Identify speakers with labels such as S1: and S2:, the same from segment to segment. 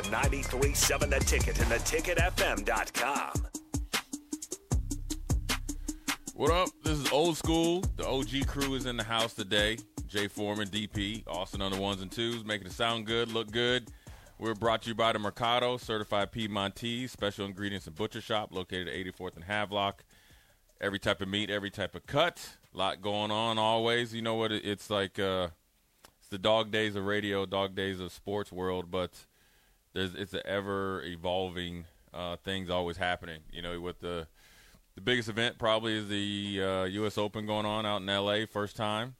S1: On 93.7 The Ticket and theticketfm.com.
S2: What up? This is old school. The OG crew is in the house today. Jay Foreman, DP, Austin on the ones and twos, making it sound good, look good. We're brought to you by the Mercado, certified Piedmontese, special ingredients and butcher shop located at 84th and Havelock. Every type of meat, every type of cut. A lot going on always. You know what? It's like uh, it's the dog days of radio, dog days of sports world, but there's it's an ever evolving uh, things always happening. You know, with the the biggest event probably is the uh, U.S. Open going on out in L.A. First time.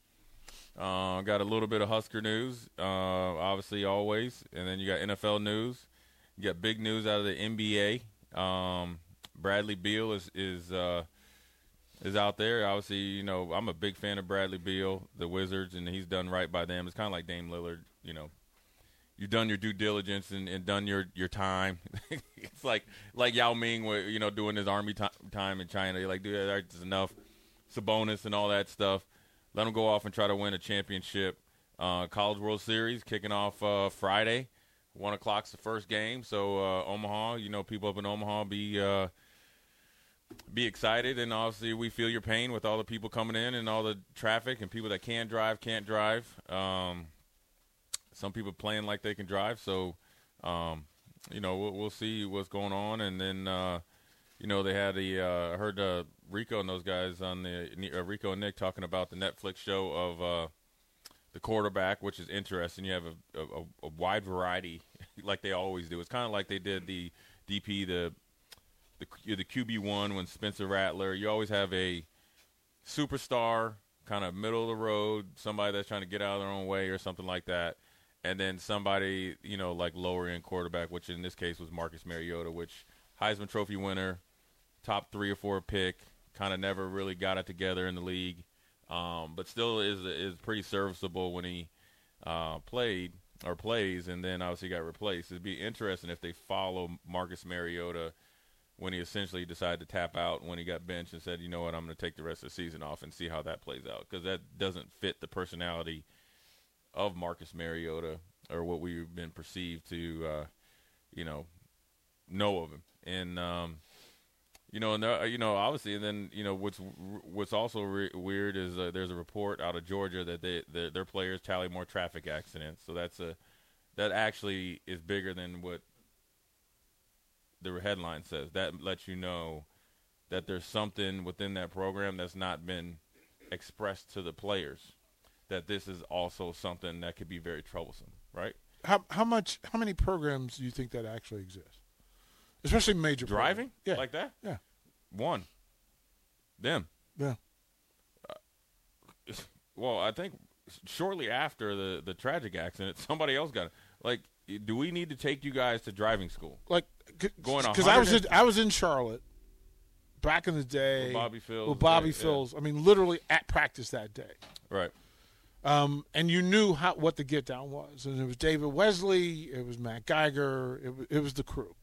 S2: Uh, got a little bit of Husker news, uh, obviously always, and then you got NFL news. You got big news out of the NBA. Um, Bradley Beal is is uh, is out there. Obviously, you know I'm a big fan of Bradley Beal, the Wizards, and he's done right by them. It's kind of like Dame Lillard. You know, you've done your due diligence and, and done your your time. it's like like Yao Ming, you know, doing his army t- time in China. You're like, dude, that's enough. Sabonis and all that stuff. Let him go off and try to win a championship. Uh, College World Series kicking off uh, Friday. One o'clock's the first game. So uh, Omaha, you know, people up in Omaha be uh, be excited, and obviously we feel your pain with all the people coming in and all the traffic and people that can drive can't drive. Um, some people playing like they can drive, so um, you know we'll, we'll, see what's going on, and then uh, you know they had a uh, heard uh, Rico and those guys on the uh, Rico and Nick talking about the Netflix show of uh, the quarterback, which is interesting. You have a, a, a wide variety, like they always do. It's kind of like they did the DP the the the QB one when Spencer Rattler. You always have a superstar, kind of middle of the road, somebody that's trying to get out of their own way or something like that, and then somebody you know like lower end quarterback, which in this case was Marcus Mariota, which Heisman Trophy winner, top three or four pick, kind of never really got it together in the league, um, but still is is pretty serviceable when he uh, played or plays, and then obviously got replaced. It'd be interesting if they follow Marcus Mariota when he essentially decided to tap out when he got benched and said, you know what, I'm going to take the rest of the season off and see how that plays out because that doesn't fit the personality of Marcus Mariota or what we've been perceived to, uh, you know, know of him. And um, you know, and there, you know, obviously, and then you know what's what's also re- weird is uh, there's a report out of Georgia that they their, their players tally more traffic accidents. So that's a that actually is bigger than what the headline says. That lets you know that there's something within that program that's not been expressed to the players. That this is also something that could be very troublesome, right?
S3: How how much how many programs do you think that actually exists? especially major
S2: driving
S3: program. Yeah,
S2: like that.
S3: Yeah,
S2: one. Them.
S3: yeah.
S2: Uh, well, I think shortly after the the tragic accident, somebody else got it. Like, do we need to take you guys to driving school?
S3: Like
S2: Going on.
S3: because I was in, I was in Charlotte back in the day
S2: With Bobby Phills,
S3: With Bobby
S2: yeah, yeah.
S3: I mean, literally at practice that day.
S2: Right.
S3: Um, and you knew how what the get down was, and it was David Wesley, it was Matt Geiger, it was, it was the crew,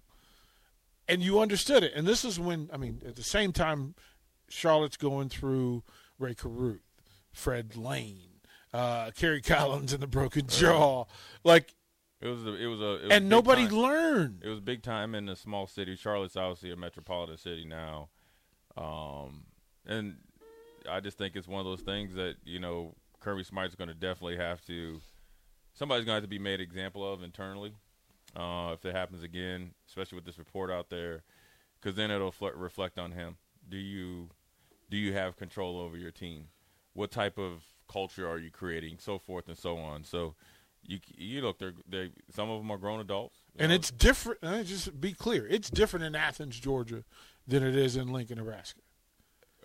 S3: and you understood it. And this is when I mean, at the same time, Charlotte's going through Rae Carruth, Fred Lane, uh, Kerry Collins and the broken jaw, like,
S2: It was a, it was a it was
S3: and nobody
S2: time.
S3: learned.
S2: It was big time in a small city. Charlotte's obviously a metropolitan city now, um, and I just think it's one of those things that you know Kirby Smart's going to definitely have to. Somebody's going to have to be made example of internally uh, if it happens again, especially with this report out there, because then it'll fl- reflect on him. Do you do you have control over your team? What type of culture are you creating? So forth and so on. So. You, you look, they're, they some of them are grown adults,
S3: And
S2: know,
S3: it's different. uh, Just be clear, it's different in Athens, Georgia, than it is in Lincoln, Nebraska.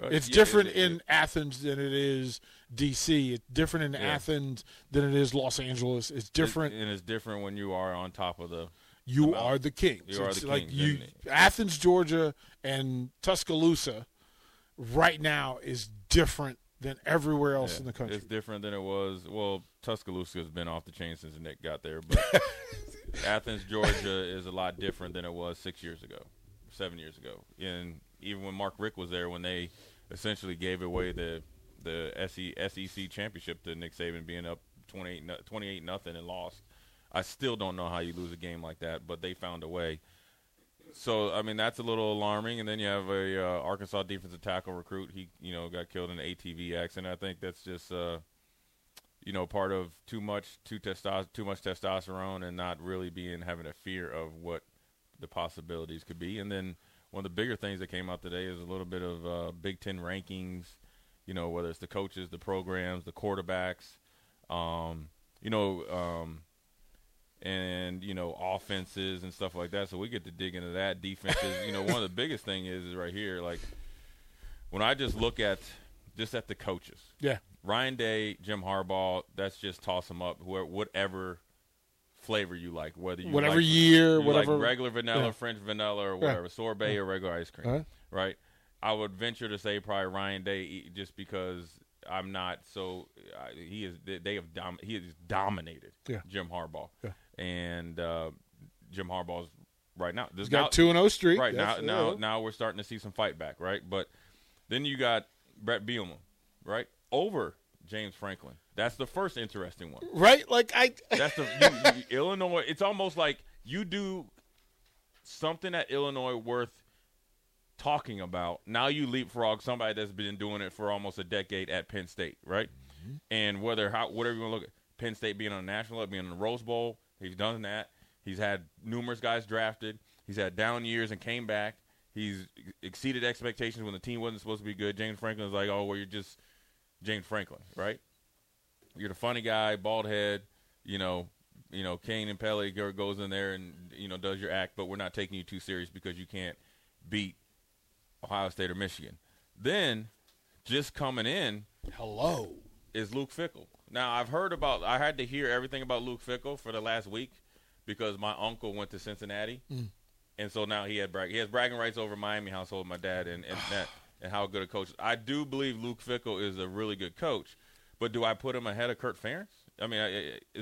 S2: Uh,
S3: It's
S2: yeah,
S3: different
S2: it- it-
S3: in Athens than it is D.C. It's different in
S2: Yeah.
S3: Athens than it is Los Angeles. It's different.
S2: and it's different when you are on top of the.
S3: you
S2: amount.
S3: are the king.
S2: You are the
S3: like
S2: king,
S3: you, Athens, Georgia, and Tuscaloosa, right now is different than everywhere else
S2: yeah,
S3: in the country.
S2: It's different than it was. Well, Tuscaloosa has been off the chain since Nick got there, but Athens, Georgia, is a lot different than it was six years ago, seven years ago, and even when Mark Richt was there, when they essentially gave away the the SEC championship to Nick Saban, being up 28, no- 28 nothing and lost. I still don't know how you lose a game like that, but they found a way. So I mean that's a little alarming. And then you have a uh, Arkansas defensive tackle recruit. He you know got killed in an ATV accident. I think that's just uh, you know part of too much too too much testosterone and not really being having a fear of what the possibilities could be. And then one of the bigger things that came out today is a little bit of uh, Big Ten rankings. You know whether it's the coaches, the programs, the quarterbacks. Um, you know. Um, and you know offenses and stuff like that. So we get to dig into that defenses. you know, one of the biggest thing is, is right here. Like when I just look at just at the coaches,
S3: yeah,
S2: Ryan Day, Jim Harbaugh. That's just toss them up. Whoever, whatever flavor you like, whether you
S3: Whatever
S2: like,
S3: year,
S2: you
S3: whatever-
S2: like regular vanilla,
S3: yeah.
S2: French vanilla, or whatever, sorbet or regular ice cream,
S3: Uh-huh.
S2: right? I would venture to say probably Ryan Day, just because I'm not so. Uh, he is. they- have dom- He has dominated
S3: Yeah.
S2: Jim Harbaugh,
S3: Yeah.
S2: and uh, Jim Harbaugh's right now. This
S3: he's got
S2: now-
S3: two and zero streak.
S2: Right now, now,
S3: yeah.
S2: now we're starting to see some fight back, right? But then you got Bret Bielema, right, over James Franklin. That's the first interesting one.
S3: right? Like I,
S2: That's the you, you, Illinois. It's almost like you do something at Illinois worth talking about. Now you leapfrog somebody that's been doing it for almost a decade at Penn State, right? Mm-hmm. And whether how whatever you want to look at Penn State being on the national level, being in the Rose Bowl, he's done that. He's had numerous guys drafted. He's had down years and came back. He's exceeded expectations when the team wasn't supposed to be good. James Franklin was like, "Oh, well, you're just James Franklin, right? You're the funny guy, bald head, you know, you know, Key and Peele goes in there and you know does your act, but we're not taking you too serious because you can't beat Ohio State or Michigan. Then, just coming in
S3: hello.
S2: is Luke Fickell. Now I've heard about. I had to hear everything about Luke Fickell for the last week because my uncle went to Cincinnati, mm. and so now he had brag. He has bragging rights over Miami household. My dad and and that and how good a coach. I do believe Luke Fickell is a really good coach, but do I put him ahead of Kirk Ferentz? I mean, I, I,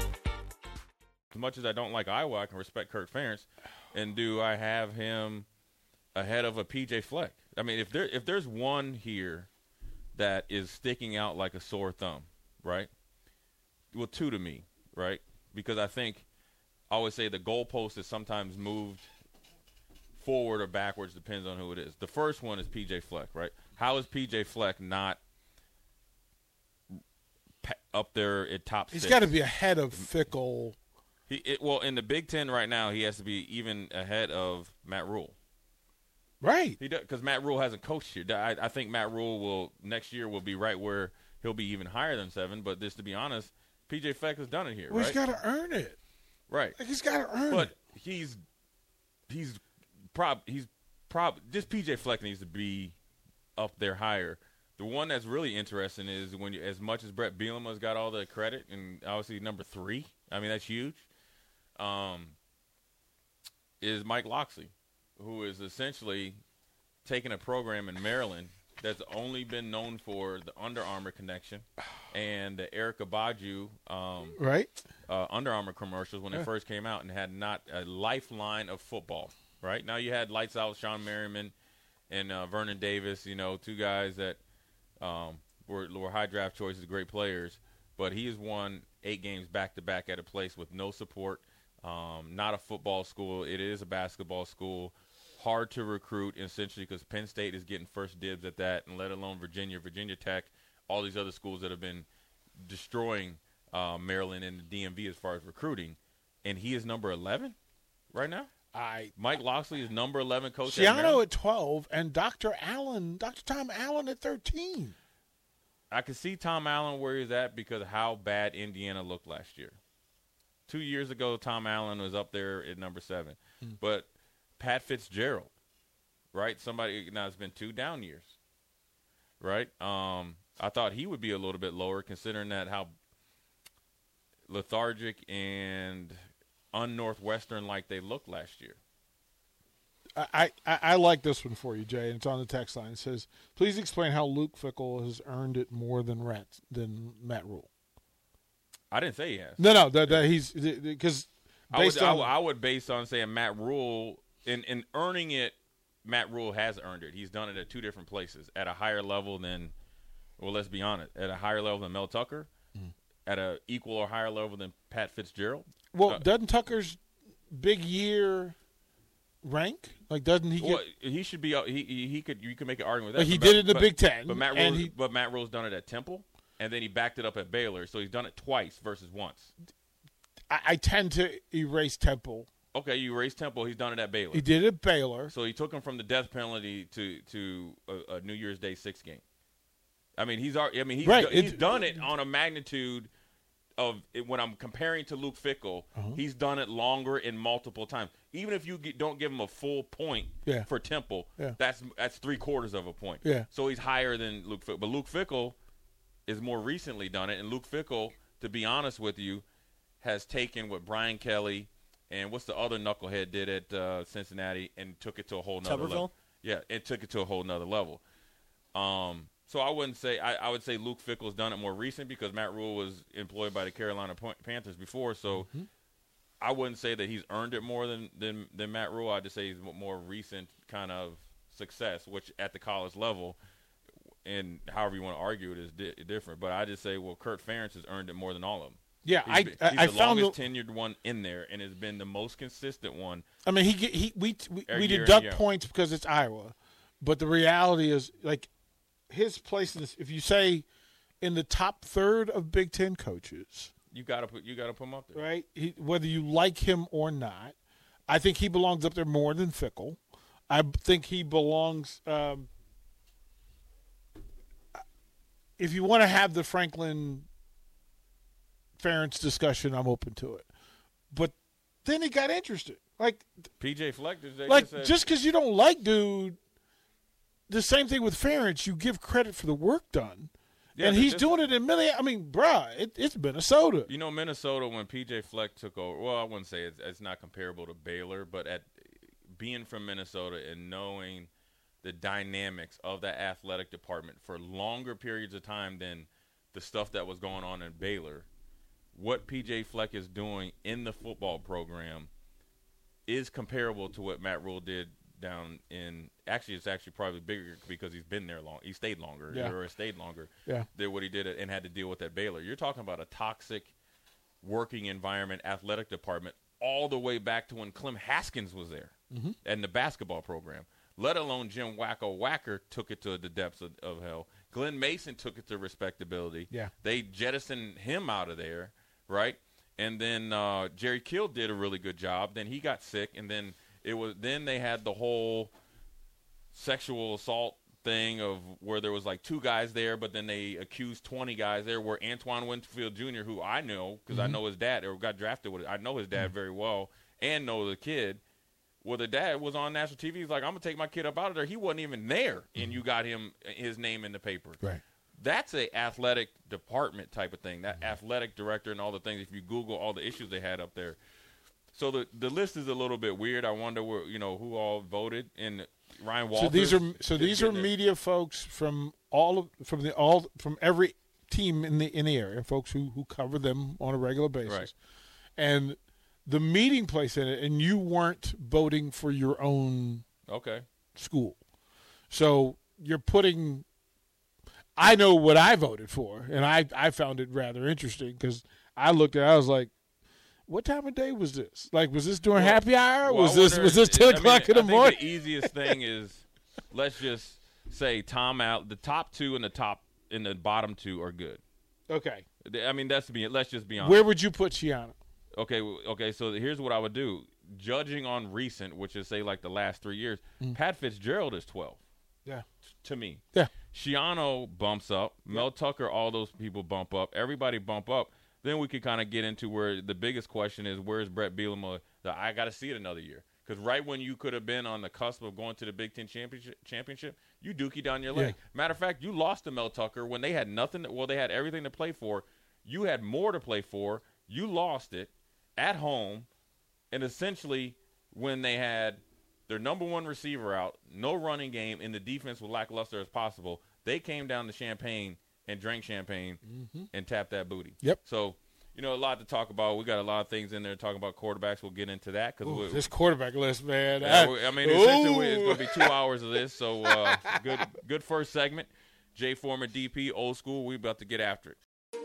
S2: Much as I don't like Iowa, I can respect Kirk Ferentz. And do I have him ahead of a PJ Fleck? I mean, if there if there's one here that is sticking out like a sore thumb, right? Well, two to me, right? Because I think I always say the goalpost is sometimes moved forward or backwards, depends on who it is. The first one is PJ Fleck, right? How is PJ Fleck not up there at top
S3: He's got to be ahead of Fickell.
S2: He, it, well, in the Big Ten right now, he has to be even ahead of Matt Rhule.
S3: Right.
S2: He because Matt Rhule hasn't coached here. I, I think Matt Rhule will next year will be right where he'll be even higher than seven. But just to be honest, PJ Fleck has done it here.
S3: Well,
S2: right?
S3: he's got to earn it.
S2: right.
S3: Like he's got to earn
S2: But
S3: it.
S2: he's he's prob he's prob just PJ Fleck needs to be up there higher. The one that's really interesting is when you, as much as Bret Bielema's got all the credit and obviously number three. I mean that's huge. Um, is Mike Locksley, who is essentially taking a program in Maryland that's only been known for the Under Armour connection and the Erykah Badu um,
S3: Right.
S2: uh, Under Armour commercials when they first came out and had not a lifeline of football. Right now, you had lights out Shawne Merriman and uh, Vernon Davis. You know, two guys that um, were, were high draft choices, great players. But he has won eight games back to back at a place with no support. Um, not a football school. It is a basketball school. Hard to recruit, essentially, because Penn State is getting first dibs at that, and let alone Virginia, Virginia Tech, all these other schools that have been destroying uh, Maryland and the DMV as far as recruiting. And he is number 11 right now.
S3: I
S2: Mike Locksley is number 11 coach. at
S3: at twelve and Dr. Allen, Dr. Tom Allen at thirteen.
S2: I can see Tom Allen where he's at because of how bad Indiana looked last year. Two years ago, Tom Allen was up there at number seven. But Pat Fitzgerald, right? Somebody now it's been two down years, right? Um, I thought he would be a little bit lower considering that how lethargic and un-northwestern like they looked last year.
S3: I, I, I like this one for you, Jay, and it's on the text line. It says, "Please explain how Luke Fickell has earned it more than Rat than Matt Rhule."
S2: I didn't say he has.
S3: No, no, that, that he's because
S2: I would,
S3: based
S2: I
S3: on
S2: would, I would base on saying Matt Rhule in in earning it. Matt Rhule has earned it. He's done it at two different places, at a higher level than, well, let's be honest, at a higher level than Mel Tucker, at a equal or higher level than Pat Fitzgerald.
S3: well,
S2: uh,
S3: doesn't Tucker's big year rank like doesn't he get?
S2: Well, he should be. uh, He he, could. You could make an argument with that.
S3: Like, he did it in the
S2: but-
S3: Big Ten,
S2: But Matt Rhule,
S3: he-
S2: but Matt Rhule's done it at Temple, and then he backed it up at Baylor. So he's done it twice versus once.
S3: I, I tend to erase Temple.
S2: Okay, you raised Temple. He's done it at Baylor.
S3: He did it at Baylor.
S2: So he took him from the death penalty to to a, a New Year's Day six game. I mean, he's already. I mean, he's
S3: Right,
S2: do- he's
S3: it-
S2: done it on a magnitude of it, when I'm comparing to Luke Fickell.
S3: Uh-huh.
S2: He's done it longer and multiple times. Even if you get, don't give him a full point
S3: Yeah.
S2: for Temple,
S3: Yeah.
S2: that's that's three quarters of a point.
S3: Yeah.
S2: So he's higher than Luke Fickell. But Luke Fickell is more recently done it, and Luke Fickell, to be honest with you, has taken what Brian Kelly and what's the other knucklehead did at uh, Cincinnati and took it to a whole nother level. Yeah, it took it to a whole nother level. Um, so I wouldn't say I, I would say Luke Fickell's done it more recent because Matt Rhule was employed by the Carolina Panthers before. So I wouldn't say that he's earned it more than than, than Matt Rhule. I'd just say he's more recent kind of success, which at the college level. And however you want to argue it is di- different, but I just say, well, Kirk Ferentz has earned it more than all of them.
S3: Yeah,
S2: He's
S3: I
S2: been- he's
S3: I
S2: the
S3: found
S2: longest
S3: the,
S2: tenured one in there, and has been the most consistent one.
S3: I mean, he he we we, we deduct points because it's Iowa, but the reality is like his place in this. If you say in the top third of Big Ten coaches,
S2: You gotta put you gotta put him up there.
S3: right? He, whether you like him or not, I think he belongs up there more than Fickell. I think he belongs. Um, if you want to have the Franklin Ferentz discussion, I'm open to it. But then he got interested. Like
S2: PJ Fleck,
S3: like just because you don't like dude, the same thing with Ferentz. You give credit for the work done,
S2: Yeah,
S3: and he's doing it in Minnesota. I mean, bruh, it, it's Minnesota.
S2: You know, Minnesota when PJ Fleck took over. Well, I wouldn't say it's, it's not comparable to Baylor, but at being from Minnesota and knowing the dynamics of that athletic department for longer periods of time than the stuff that was going on in Baylor, what PJ Fleck is doing in the football program is comparable to what Matt Rhule did down in. Actually, it's actually probably bigger because he's been there long. He stayed longer,
S3: Yeah.
S2: or stayed longer
S3: Yeah.
S2: than what he did and had to deal with at Baylor. You're talking about a toxic working environment, athletic department, all the way back to when Clem Haskins was there
S3: Mhm.
S2: and the basketball program. Let alone Jim Wacko Wacker took it to the depths of, of hell. Glen Mason took it to respectability.
S3: Yeah.
S2: They jettisoned him out of there, right? And then uh, Jerry Kill did a really good job. Then he got sick, and then it was then they had the whole sexual assault thing of where there was like two guys there, but then they accused 20 guys there. Where Antoine Winfield Jr., who I know because I
S3: Mhm.
S2: know his dad or got drafted with, I know his dad very well and know the kid. Well, the dad was on national TV. He's like, "I'm gonna take my kid up out of there." He wasn't even there, and mm-hmm. you got him uh, his name in the paper.
S3: Right.
S2: That's a athletic department type of thing. That mm-hmm. athletic director and all the things. If you Google all the issues they had up there, so the the list is a little bit weird. I wonder where you know who all voted. And Ryan Walters.
S3: So these are so these are
S2: it.
S3: media folks from all of from the all from every team in the in the area, folks who who cover them on a regular basis,
S2: Right.
S3: and the meeting place in it, and you weren't voting for your own
S2: Okay.
S3: school, so you're putting. I know what I voted for, and I I found it rather interesting because I looked at it, I was like. What time of day was this? Like, was this during
S2: Well-
S3: happy hour?
S2: well,
S3: was
S2: I
S3: this
S2: wonder
S3: was this ten
S2: I mean,
S3: o'clock in the
S2: think
S3: morning?
S2: The easiest thing is, let's just say Tom out. The top two and the top and the bottom two are good.
S3: Okay,
S2: I mean, that's to be. Let's just be honest.
S3: where would you put Schiano?
S2: Okay, okay. So here's what I would do. Judging on recent, which is say like the last three years, mm. Pat Fitzgerald is twelve
S3: Yeah.
S2: to me.
S3: Yeah.
S2: Schiano bumps up. Mel Tucker, all those people bump up. Everybody bump up. Then we could kind of get into where the biggest question is: Where's Bret Bielema? The, I got to see it another year because right when you could have been on the cusp of going to the Big Ten championship, championship you dookie down your leg. Matter of fact, you lost to Mel Tucker when they had nothing. Well, they had everything to play for. You had more to play for. You lost it at home, and essentially when they had their number one receiver out, no running game, and the defense was lackluster as possible, they came down to Champaign and drank champagne and tapped that booty.
S3: Yep.
S2: So, you know, a lot to talk about. We got a lot of things in there talking about quarterbacks. We'll get into that because
S3: this quarterback list, man.
S2: yeah, we- I mean, essentially, it's going to be two hours of this. So, uh, good, good first segment. Jay Foreman DP, old school. We about to get after it.